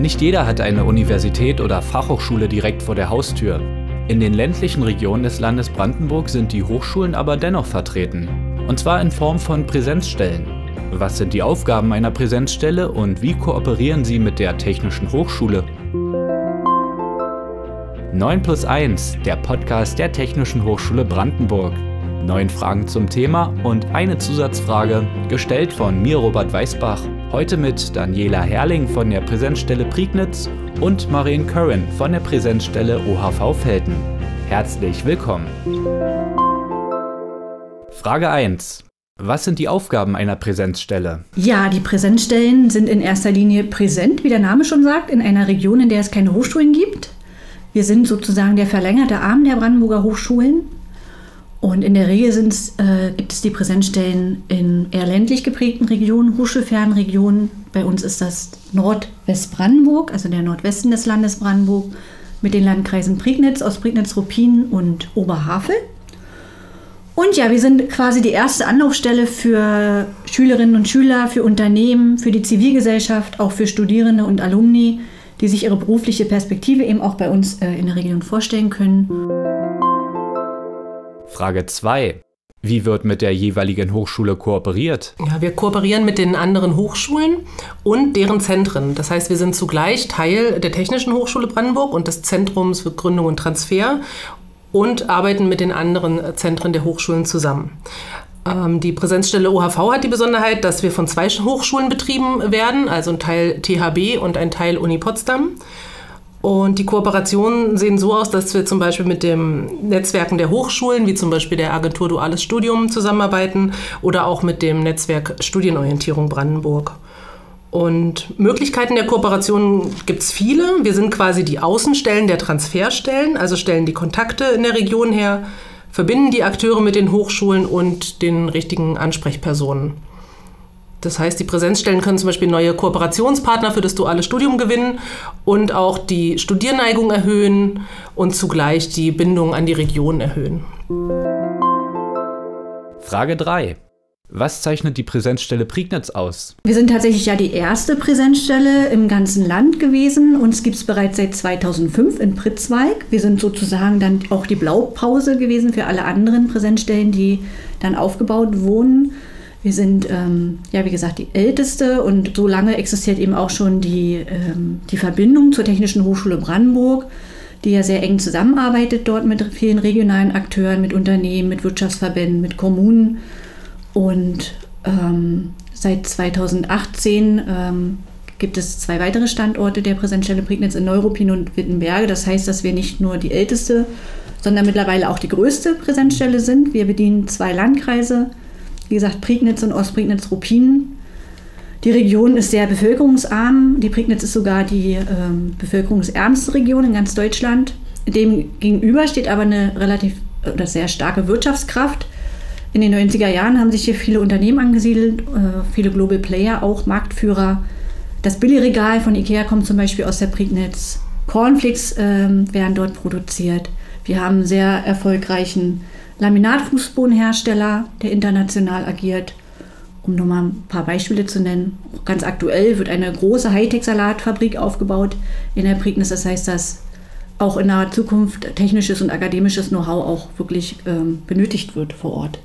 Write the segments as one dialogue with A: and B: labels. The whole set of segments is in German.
A: Nicht jeder hat eine Universität oder Fachhochschule direkt vor der Haustür. In den ländlichen Regionen des Landes Brandenburg sind die Hochschulen aber dennoch vertreten. Und zwar in Form von Präsenzstellen. Was sind die Aufgaben einer Präsenzstelle und wie kooperieren sie mit der Technischen Hochschule? 9 plus 1, der Podcast der Technischen Hochschule Brandenburg. Neun Fragen zum Thema und eine Zusatzfrage, gestellt von mir, Robert Weißbach. Heute mit Daniela Herrling von der Präsenzstelle Prignitz und Marien Curran von der Präsenzstelle OHV Felten. Herzlich willkommen. Frage 1. Was sind die Aufgaben einer Präsenzstelle?
B: Ja, die Präsenzstellen sind in erster Linie präsent, wie der Name schon sagt, in einer Region, in der es keine Hochschulen gibt. Wir sind sozusagen der verlängerte Arm der Brandenburger Hochschulen. Und in der Regel äh, gibt es die Präsenzstellen in eher ländlich geprägten Regionen, hochschulfernen Regionen. Bei uns ist das Nordwestbrandenburg, also der Nordwesten des Landes Brandenburg, mit den Landkreisen Prignitz, Ostprignitz-Ruppin und Oberhavel. Und ja, wir sind quasi die erste Anlaufstelle für Schülerinnen und Schüler, für Unternehmen, für die Zivilgesellschaft, auch für Studierende und Alumni, die sich ihre berufliche Perspektive eben auch bei uns äh, in der Region vorstellen können.
A: Frage 2. Wie wird mit der jeweiligen Hochschule kooperiert?
C: Ja, wir kooperieren mit den anderen Hochschulen und deren Zentren. Das heißt, wir sind zugleich Teil der Technischen Hochschule Brandenburg und des Zentrums für Gründung und Transfer und arbeiten mit den anderen Zentren der Hochschulen zusammen. Ähm, die Präsenzstelle OHV hat die Besonderheit, dass wir von zwei Hochschulen betrieben werden, also ein Teil THB und ein Teil Uni Potsdam. Und die Kooperationen sehen so aus, dass wir zum Beispiel mit den Netzwerken der Hochschulen, wie zum Beispiel der Agentur Duales Studium, zusammenarbeiten oder auch mit dem Netzwerk Studienorientierung Brandenburg. Und Möglichkeiten der Kooperation gibt es viele. Wir sind quasi die Außenstellen der Transferstellen, also stellen die Kontakte in der Region her, verbinden die Akteure mit den Hochschulen und den richtigen Ansprechpersonen. Das heißt, die Präsenzstellen können zum Beispiel neue Kooperationspartner für das duale Studium gewinnen und auch die Studierneigung erhöhen und zugleich die Bindung an die Region erhöhen.
A: Frage 3. Was zeichnet die Präsenzstelle Prignitz aus?
B: Wir sind tatsächlich ja die erste Präsenzstelle im ganzen Land gewesen. Uns gibt es bereits seit 2005 in Pritzweig. Wir sind sozusagen dann auch die Blaupause gewesen für alle anderen Präsenzstellen, die dann aufgebaut wurden. Wir sind, ähm, ja, wie gesagt, die älteste und so lange existiert eben auch schon die, ähm, die Verbindung zur Technischen Hochschule Brandenburg, die ja sehr eng zusammenarbeitet dort mit vielen regionalen Akteuren, mit Unternehmen, mit Wirtschaftsverbänden, mit Kommunen. Und ähm, seit 2018 ähm, gibt es zwei weitere Standorte der Präsenzstelle Prignitz in Neuruppin und Wittenberge. Das heißt, dass wir nicht nur die älteste, sondern mittlerweile auch die größte Präsenzstelle sind. Wir bedienen zwei Landkreise wie gesagt, Prignitz und Ostprignitz-Ruppin. Die Region ist sehr bevölkerungsarm. Die Prignitz ist sogar die ähm, bevölkerungsärmste Region in ganz Deutschland. Dem gegenüber steht aber eine relativ oder sehr starke Wirtschaftskraft. In den 90er Jahren haben sich hier viele Unternehmen angesiedelt, äh, viele Global Player, auch Marktführer. Das Billigregal von Ikea kommt zum Beispiel aus der Prignitz. Cornflakes äh, werden dort produziert. Wir haben sehr erfolgreichen Laminatfußbodenhersteller, der international agiert. Um nur mal ein paar Beispiele zu nennen. Ganz aktuell wird eine große Hightech-Salatfabrik aufgebaut in der Prignitz. Das heißt, dass auch in naher Zukunft technisches und akademisches Know-how auch wirklich ähm, benötigt wird vor Ort.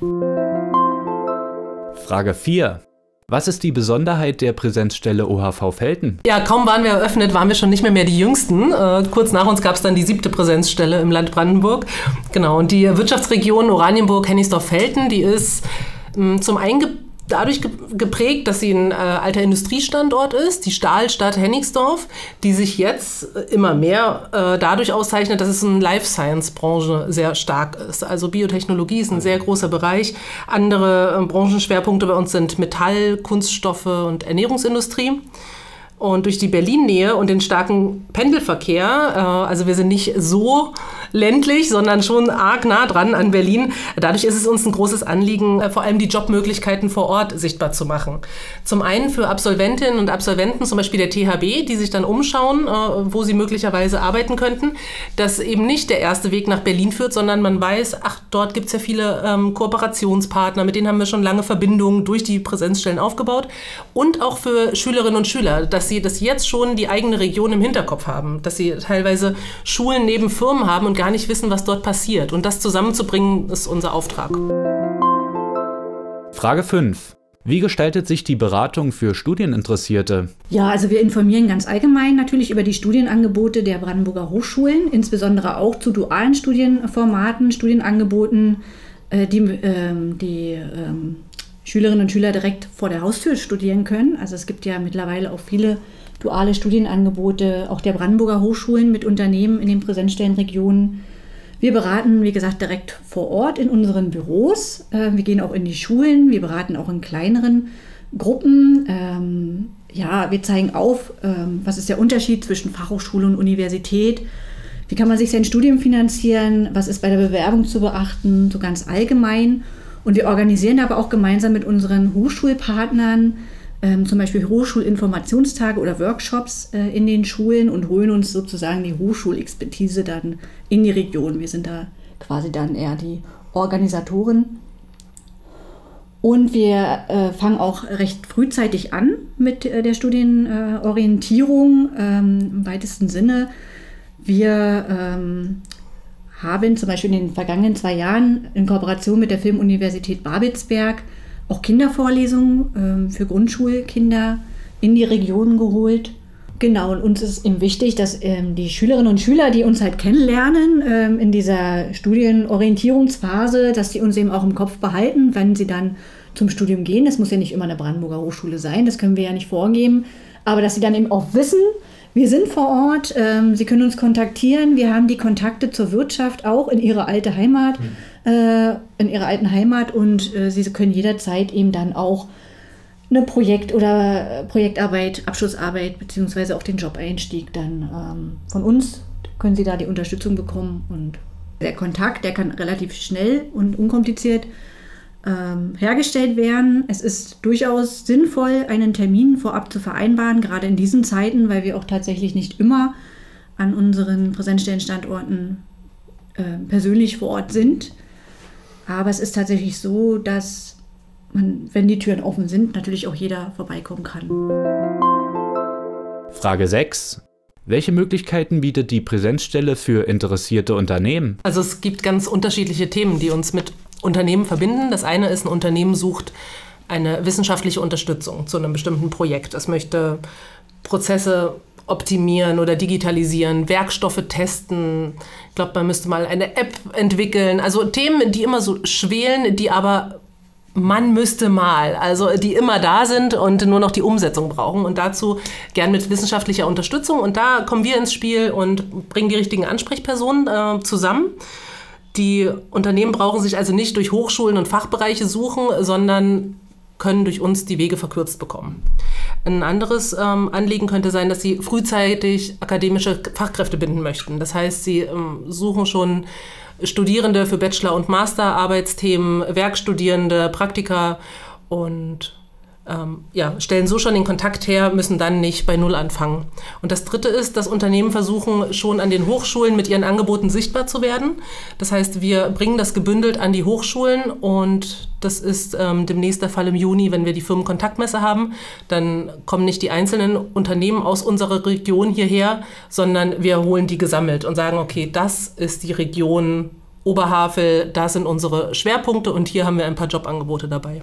A: Frage 4. Was ist die Besonderheit der Präsenzstelle OHV Felten?
C: Ja, kaum waren wir eröffnet, waren wir schon nicht mehr, mehr die Jüngsten. Äh, kurz nach uns gab es dann die siebte Präsenzstelle im Land Brandenburg. Genau, und die Wirtschaftsregion Oranienburg-Hennigsdorf-Felten, die ist mh, zum einen dadurch geprägt, dass sie ein äh, alter Industriestandort ist, die Stahlstadt Hennigsdorf, die sich jetzt äh, immer mehr äh, dadurch auszeichnet, dass es in Life Science Branche sehr stark ist. Also Biotechnologie ist ein sehr großer Bereich. Andere äh, Branchenschwerpunkte bei uns sind Metall, Kunststoffe und Ernährungsindustrie. Und durch die Berlin-Nähe und den starken Pendelverkehr, äh, also wir sind nicht so ländlich, sondern schon arg nah dran an Berlin. Dadurch ist es uns ein großes Anliegen, äh, vor allem die Jobmöglichkeiten vor Ort sichtbar zu machen. Zum einen für Absolventinnen und Absolventen, zum Beispiel der THB, die sich dann umschauen, äh, wo sie möglicherweise arbeiten könnten, dass eben nicht der erste Weg nach Berlin führt, sondern man weiß, ach, dort gibt es ja viele ähm, Kooperationspartner, mit denen haben wir schon lange Verbindungen durch die Präsenzstellen aufgebaut. Und auch für Schülerinnen und Schüler, dass sie das jetzt schon die eigene Region im Hinterkopf haben, dass sie teilweise Schulen neben Firmen haben und gar nicht wissen, was dort passiert. Und das zusammenzubringen, ist unser Auftrag.
A: Frage 5. Wie gestaltet sich die Beratung für Studieninteressierte?
B: Ja, also wir informieren ganz allgemein natürlich über die Studienangebote der Brandenburger Hochschulen, insbesondere auch zu dualen Studienformaten, Studienangeboten, äh, die, ähm, die ähm, Schülerinnen und Schüler direkt vor der Haustür studieren können. Also es gibt ja mittlerweile auch viele duale Studienangebote, auch der Brandenburger Hochschulen mit Unternehmen in den Präsenzstellenregionen. Wir beraten, wie gesagt, direkt vor Ort in unseren Büros. Äh, wir gehen auch in die Schulen. Wir beraten auch in kleineren Gruppen. Ähm, ja, wir zeigen auf, ähm, was ist der Unterschied zwischen Fachhochschule und Universität. Wie kann man sich sein Studium finanzieren? Was ist bei der Bewerbung zu beachten? So ganz allgemein. Und wir organisieren aber auch gemeinsam mit unseren Hochschulpartnern ähm, zum Beispiel Hochschulinformationstage oder Workshops äh, in den Schulen und holen uns sozusagen die Hochschulexpertise dann in die Region. Wir sind da quasi dann eher die Organisatoren. Und wir äh, fangen auch recht frühzeitig an mit äh, der Studienorientierung ähm, im weitesten Sinne. Wir ähm, haben zum Beispiel in den vergangenen zwei Jahren in Kooperation mit der Filmuniversität Babelsberg auch Kindervorlesungen ähm, für Grundschulkinder in die Region geholt. Genau, und uns ist eben wichtig, dass ähm, die Schülerinnen und Schüler, die uns halt kennenlernen ähm, in dieser Studienorientierungsphase, dass die uns eben auch im Kopf behalten, wenn sie dann zum Studium gehen. Das muss ja nicht immer eine Brandenburger Hochschule sein, das können wir ja nicht vorgeben. Aber dass sie dann eben auch wissen, wir sind vor Ort, ähm, sie können uns kontaktieren, wir haben die Kontakte zur Wirtschaft auch in ihre alte Heimat. Mhm äh, in ihrer alten Heimat und äh, sie können jederzeit eben dann auch eine Projekt- oder Projektarbeit, Abschlussarbeit beziehungsweise auch den Job-Einstieg dann ähm, von uns können sie da die Unterstützung bekommen und der Kontakt, der kann relativ schnell und unkompliziert ähm, hergestellt werden. Es ist durchaus sinnvoll, einen Termin vorab zu vereinbaren, gerade in diesen Zeiten, weil wir auch tatsächlich nicht immer an unseren Präsenzstellenstandorten äh, persönlich vor Ort sind. Aber es ist tatsächlich so, dass man, wenn die Türen offen sind, natürlich auch jeder vorbeikommen kann.
A: Frage 6. Welche Möglichkeiten bietet die Präsenzstelle für interessierte Unternehmen?
C: Also es gibt ganz unterschiedliche Themen, die uns mit Unternehmen verbinden. Das eine ist, ein Unternehmen sucht eine wissenschaftliche Unterstützung zu einem bestimmten Projekt. Es möchte Prozesse optimieren oder digitalisieren, Werkstoffe testen. Ich glaube, man müsste mal eine App entwickeln. Also Themen, die immer so schwelen, die aber man müsste mal, also die immer da sind und nur noch die Umsetzung brauchen und dazu gern mit wissenschaftlicher Unterstützung. Und da kommen wir ins Spiel und bringen die richtigen Ansprechpersonen äh, zusammen. Die Unternehmen brauchen sich also nicht durch Hochschulen und Fachbereiche suchen, sondern können durch uns die Wege verkürzt bekommen. Ein anderes ähm, Anliegen könnte sein, dass sie frühzeitig akademische Fachkräfte binden möchten. Das heißt, sie ähm, suchen schon Studierende für Bachelor- und Masterarbeitsthemen, Werkstudierende, Praktika und ähm, ja, stellen so schon den Kontakt her, müssen dann nicht bei Null anfangen. Und das Dritte ist, dass Unternehmen versuchen, schon an den Hochschulen mit ihren Angeboten sichtbar zu werden. Das heißt, wir bringen das gebündelt an die Hochschulen und das ist ähm, demnächst der Fall im Juni, wenn wir die Firmenkontaktmesse haben. Dann kommen nicht die einzelnen Unternehmen aus unserer Region hierher, sondern wir holen die gesammelt und sagen, okay, das ist die Region Oberhavel, da sind unsere Schwerpunkte und hier haben wir ein paar Jobangebote dabei.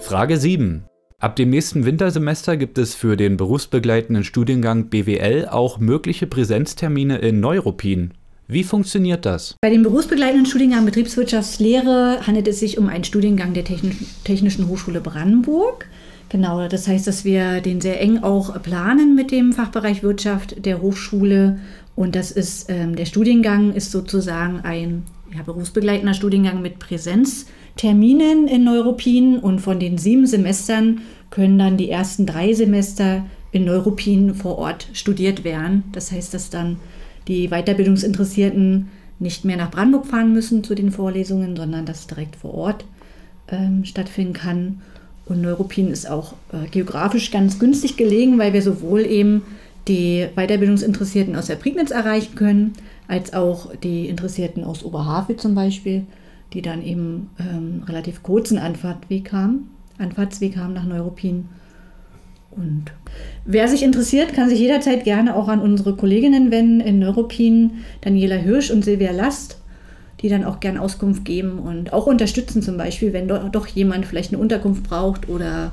A: Frage 7. Ab dem nächsten Wintersemester gibt es für den berufsbegleitenden Studiengang BWL auch mögliche Präsenztermine in Neuruppin. Wie funktioniert das?
B: Bei dem berufsbegleitenden Studiengang Betriebswirtschaftslehre handelt es sich um einen Studiengang der Technischen Hochschule Brandenburg. Genau, das heißt, dass wir den sehr eng auch planen mit dem Fachbereich Wirtschaft der Hochschule. Und das ist, ähm, der Studiengang ist sozusagen ein ja, berufsbegleitender Studiengang mit Präsenz. Terminen in Neuruppin und von den sieben Semestern können dann die ersten drei Semester in Neuruppin vor Ort studiert werden. Das heißt, dass dann die Weiterbildungsinteressierten nicht mehr nach Brandenburg fahren müssen zu den Vorlesungen, sondern das direkt vor Ort ähm, stattfinden kann. Und Neuruppin ist auch äh, geografisch ganz günstig gelegen, weil wir sowohl eben die Weiterbildungsinteressierten aus der Prignitz erreichen können, als auch die Interessierten aus Oberhavel zum Beispiel, die dann eben ähm, relativ kurzen Anfahrtweg haben, Anfahrtsweg haben nach Neuruppin. Und wer sich interessiert, kann sich jederzeit gerne auch an unsere Kolleginnen wenden in Neuruppin, Daniela Hirsch und Silvia Last die dann auch gern Auskunft geben und auch unterstützen zum Beispiel, wenn doch jemand vielleicht eine Unterkunft braucht oder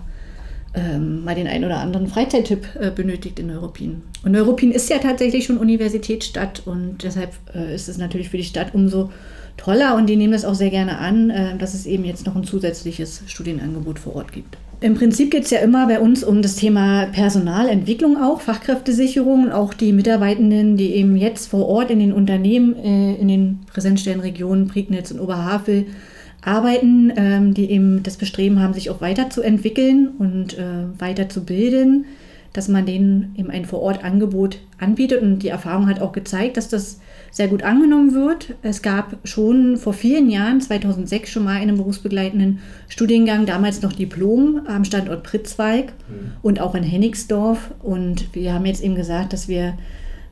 B: ähm, mal den einen oder anderen Freizeittipp äh, benötigt in Neuruppin. Und Neuruppin ist ja tatsächlich schon Universitätsstadt und deshalb äh, ist es natürlich für die Stadt umso toller und die nehmen das auch sehr gerne an, äh, dass es eben jetzt noch ein zusätzliches Studienangebot vor Ort gibt. Im Prinzip geht es ja immer bei uns um das Thema Personalentwicklung auch, Fachkräftesicherung, auch die Mitarbeitenden, die eben jetzt vor Ort in den Unternehmen, äh, in den Präsenzstellenregionen Prignitz und Oberhavel arbeiten, ähm, die eben das Bestreben haben, sich auch weiterzuentwickeln und äh, weiterzubilden, dass man denen eben ein Vor-Ort-Angebot anbietet. Und die Erfahrung hat auch gezeigt, dass das sehr gut angenommen wird. Es gab schon vor vielen Jahren, 2006 schon mal einen berufsbegleitenden Studiengang, damals noch Diplom am Standort Pritzweig mhm. und auch in Hennigsdorf. Und wir haben jetzt eben gesagt, dass wir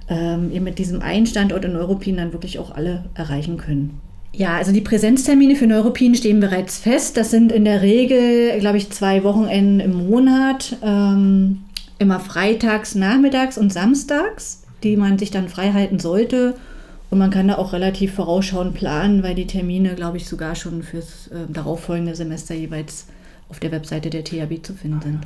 B: ähm, eben mit diesem einen Standort in Europin dann wirklich auch alle erreichen können. Ja, also die Präsenztermine für Neuropin stehen bereits fest. Das sind in der Regel, glaube ich, zwei Wochenenden im Monat. Ähm, immer freitags, nachmittags und samstags, die man sich dann frei halten sollte. Und man kann da auch relativ vorausschauend planen, weil die Termine, glaube ich, sogar schon fürs äh, darauffolgende Semester jeweils auf der Webseite der THB zu finden sind.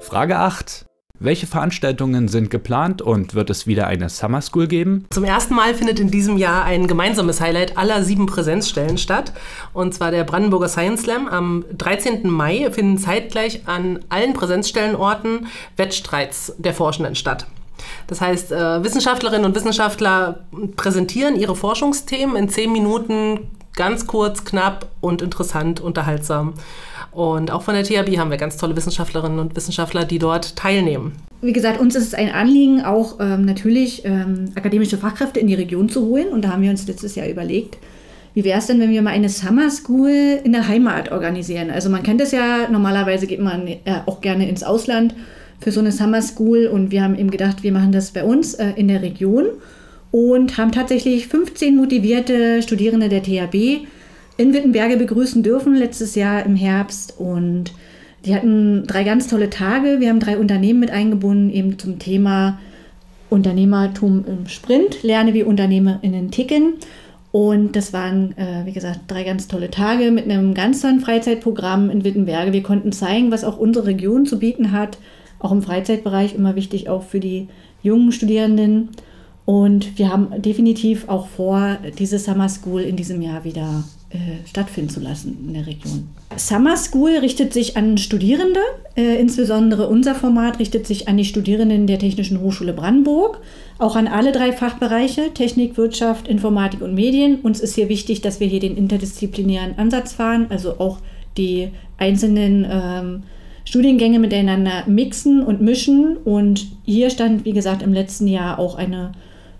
A: Frage 8. Welche Veranstaltungen sind geplant und wird es wieder eine Summer School geben?
C: Zum ersten Mal findet in diesem Jahr ein gemeinsames Highlight aller sieben Präsenzstellen statt. Und zwar der Brandenburger Science Slam. Am 13. Mai finden zeitgleich an allen Präsenzstellenorten Wettstreits der Forschenden statt. Das heißt, äh, Wissenschaftlerinnen und Wissenschaftler präsentieren ihre Forschungsthemen in zehn Minuten ganz kurz, knapp und interessant, unterhaltsam. Und auch von der THB haben wir ganz tolle Wissenschaftlerinnen und Wissenschaftler, die dort teilnehmen.
B: Wie gesagt, uns ist es ein Anliegen, auch ähm, natürlich ähm, akademische Fachkräfte in die Region zu holen. Und da haben wir uns letztes Jahr überlegt, wie wäre es denn, wenn wir mal eine Summer School in der Heimat organisieren? Also man kennt es ja, normalerweise geht man äh, auch gerne ins Ausland für so eine Summer School und wir haben eben gedacht, wir machen das bei uns äh, in der Region und haben tatsächlich 15 motivierte Studierende der THB in Wittenberge begrüßen dürfen letztes Jahr im Herbst und die hatten drei ganz tolle Tage. Wir haben drei Unternehmen mit eingebunden, eben zum Thema Unternehmertum im Sprint, lerne wie UnternehmerInnen ticken. Und das waren, äh, wie gesagt, drei ganz tolle Tage mit einem ganz tollen Freizeitprogramm in Wittenberge. Wir konnten zeigen, was auch unsere Region zu bieten hat, auch im Freizeitbereich immer wichtig, auch für die jungen Studierenden. Und wir haben definitiv auch vor, diese Summer School in diesem Jahr wieder äh, stattfinden zu lassen in der Region. Summer School richtet sich an Studierende, äh, insbesondere unser Format richtet sich an die Studierenden der Technischen Hochschule Brandenburg, auch an alle drei Fachbereiche, Technik, Wirtschaft, Informatik und Medien. Uns ist hier wichtig, dass wir hier den interdisziplinären Ansatz fahren, also auch die einzelnen ähm, Studiengänge miteinander mixen und mischen. Und hier stand, wie gesagt, im letzten Jahr auch eine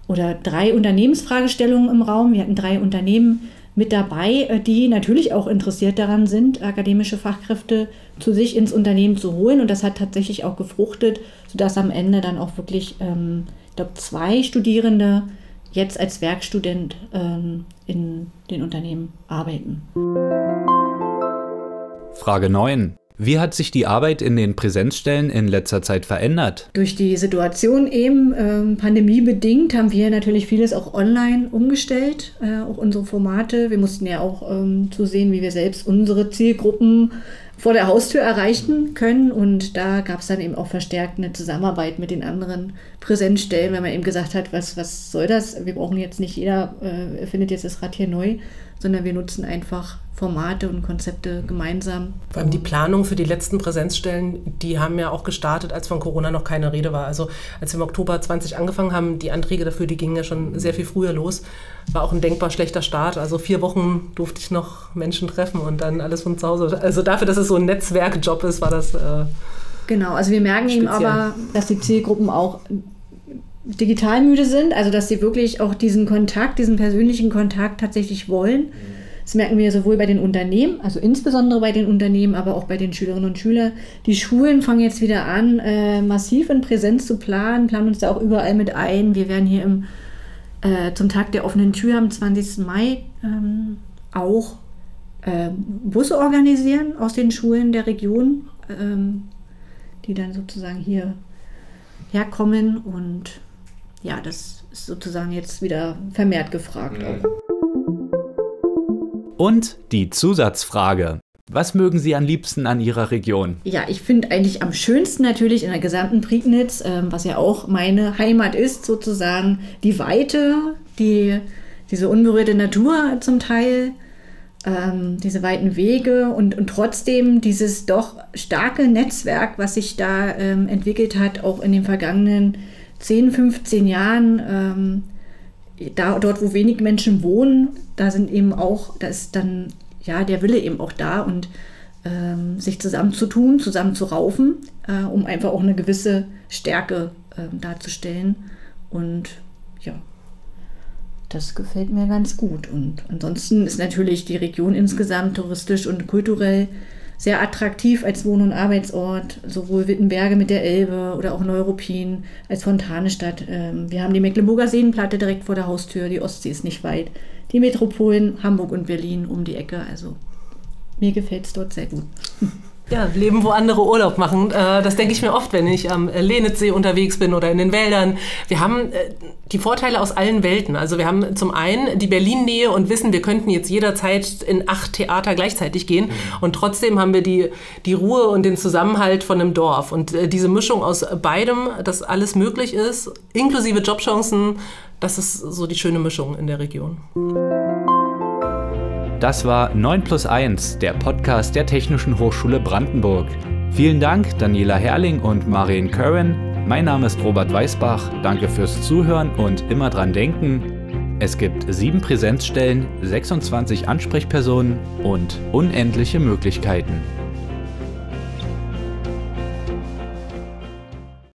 B: oder drei Unternehmensfragestellungen im Raum. Wir hatten drei Unternehmen mit dabei, äh, die natürlich auch interessiert daran sind, akademische Fachkräfte zu sich ins Unternehmen zu holen. Und das hat tatsächlich auch gefruchtet, sodass am Ende dann auch wirklich, ähm, ich glaube, zwei Studierende jetzt als Werkstudent ähm, in den Unternehmen arbeiten.
A: Frage 9. Wie hat sich die Arbeit in den Präsenzstellen in letzter Zeit verändert?
B: Durch die Situation eben ähm, pandemiebedingt haben wir natürlich vieles auch online umgestellt, äh, auch unsere Formate. Wir mussten ja auch ähm, zusehen, wie wir selbst unsere Zielgruppen vor der Haustür erreichen können. Und da gab es dann eben auch verstärkt eine Zusammenarbeit mit den anderen Präsenzstellen, wenn man eben gesagt hat, was, was soll das? Wir brauchen jetzt nicht jeder, äh, findet jetzt das Rad hier neu, sondern wir nutzen einfach Formate und Konzepte gemeinsam.
C: Vor allem die Planung für die letzten Präsenzstellen, die haben ja auch gestartet, als von Corona noch keine Rede war. Also als wir im Oktober 20 angefangen haben, die Anträge dafür, die gingen ja schon sehr viel früher los. War auch ein denkbar schlechter Start. Also vier Wochen durfte ich noch Menschen treffen und dann alles von zu Hause. Also dafür, dass es so ein Netzwerkjob ist, war das. Äh,
B: genau, also wir merken speziell. eben aber, dass die Zielgruppen auch digital müde sind, also dass sie wirklich auch diesen Kontakt, diesen persönlichen Kontakt tatsächlich wollen. Das merken wir sowohl bei den Unternehmen, also insbesondere bei den Unternehmen, aber auch bei den Schülerinnen und Schülern. Die Schulen fangen jetzt wieder an, äh, massiv in Präsenz zu planen, planen uns da auch überall mit ein. Wir werden hier im, äh, zum Tag der offenen Tür am 20. Mai ähm, auch äh, Busse organisieren aus den Schulen der Region, ähm, die dann sozusagen hier herkommen und ja, das ist sozusagen jetzt wieder vermehrt gefragt. Mhm.
A: Und die Zusatzfrage. Was mögen Sie am liebsten an Ihrer Region?
B: Ja, ich finde eigentlich am schönsten natürlich in der gesamten Prignitz, ähm, was ja auch meine Heimat ist, sozusagen die Weite, die, diese unberührte Natur zum Teil, ähm, diese weiten Wege und, und trotzdem dieses doch starke Netzwerk, was sich da ähm, entwickelt hat, auch in den vergangenen 10, 15 Jahren. Ähm, da, dort, wo wenig Menschen wohnen, da sind eben auch, da ist dann ja der Wille eben auch da und ähm, sich zusammenzutun, zusammen zu raufen, äh, um einfach auch eine gewisse Stärke äh, darzustellen. Und ja, das gefällt mir ganz gut. Und ansonsten ist natürlich die Region insgesamt touristisch und kulturell sehr attraktiv als Wohn- und Arbeitsort, sowohl Wittenberge mit der Elbe oder auch Neuruppin als Fontanestadt. Ähm, wir haben die Mecklenburger Seenplatte direkt vor der Haustür, die Ostsee ist nicht weit, die Metropolen Hamburg und Berlin um die Ecke. Also mir gefällt es dort sehr gut.
C: Ja, leben, wo andere Urlaub machen. Äh, das denke ich mir oft, wenn ich am Lenitzsee unterwegs bin oder in den Wäldern. Wir haben äh, die Vorteile aus allen Welten. Also wir haben zum einen die Berlin-Nähe und wissen, wir könnten jetzt jederzeit in acht Theater gleichzeitig gehen. Mhm. Und trotzdem haben wir die, die Ruhe und den Zusammenhalt von einem Dorf. Und äh, diese Mischung aus beidem, dass alles möglich ist, inklusive Jobchancen, das ist so die schöne Mischung in der Region.
A: Das war 9 plus 1, der Podcast der Technischen Hochschule Brandenburg. Vielen Dank, Daniela Herrling und Marion Curran. Mein Name ist Robert Weißbach. Danke fürs Zuhören und immer dran denken. Es gibt sieben Präsenzstellen, 26 Ansprechpersonen und unendliche Möglichkeiten.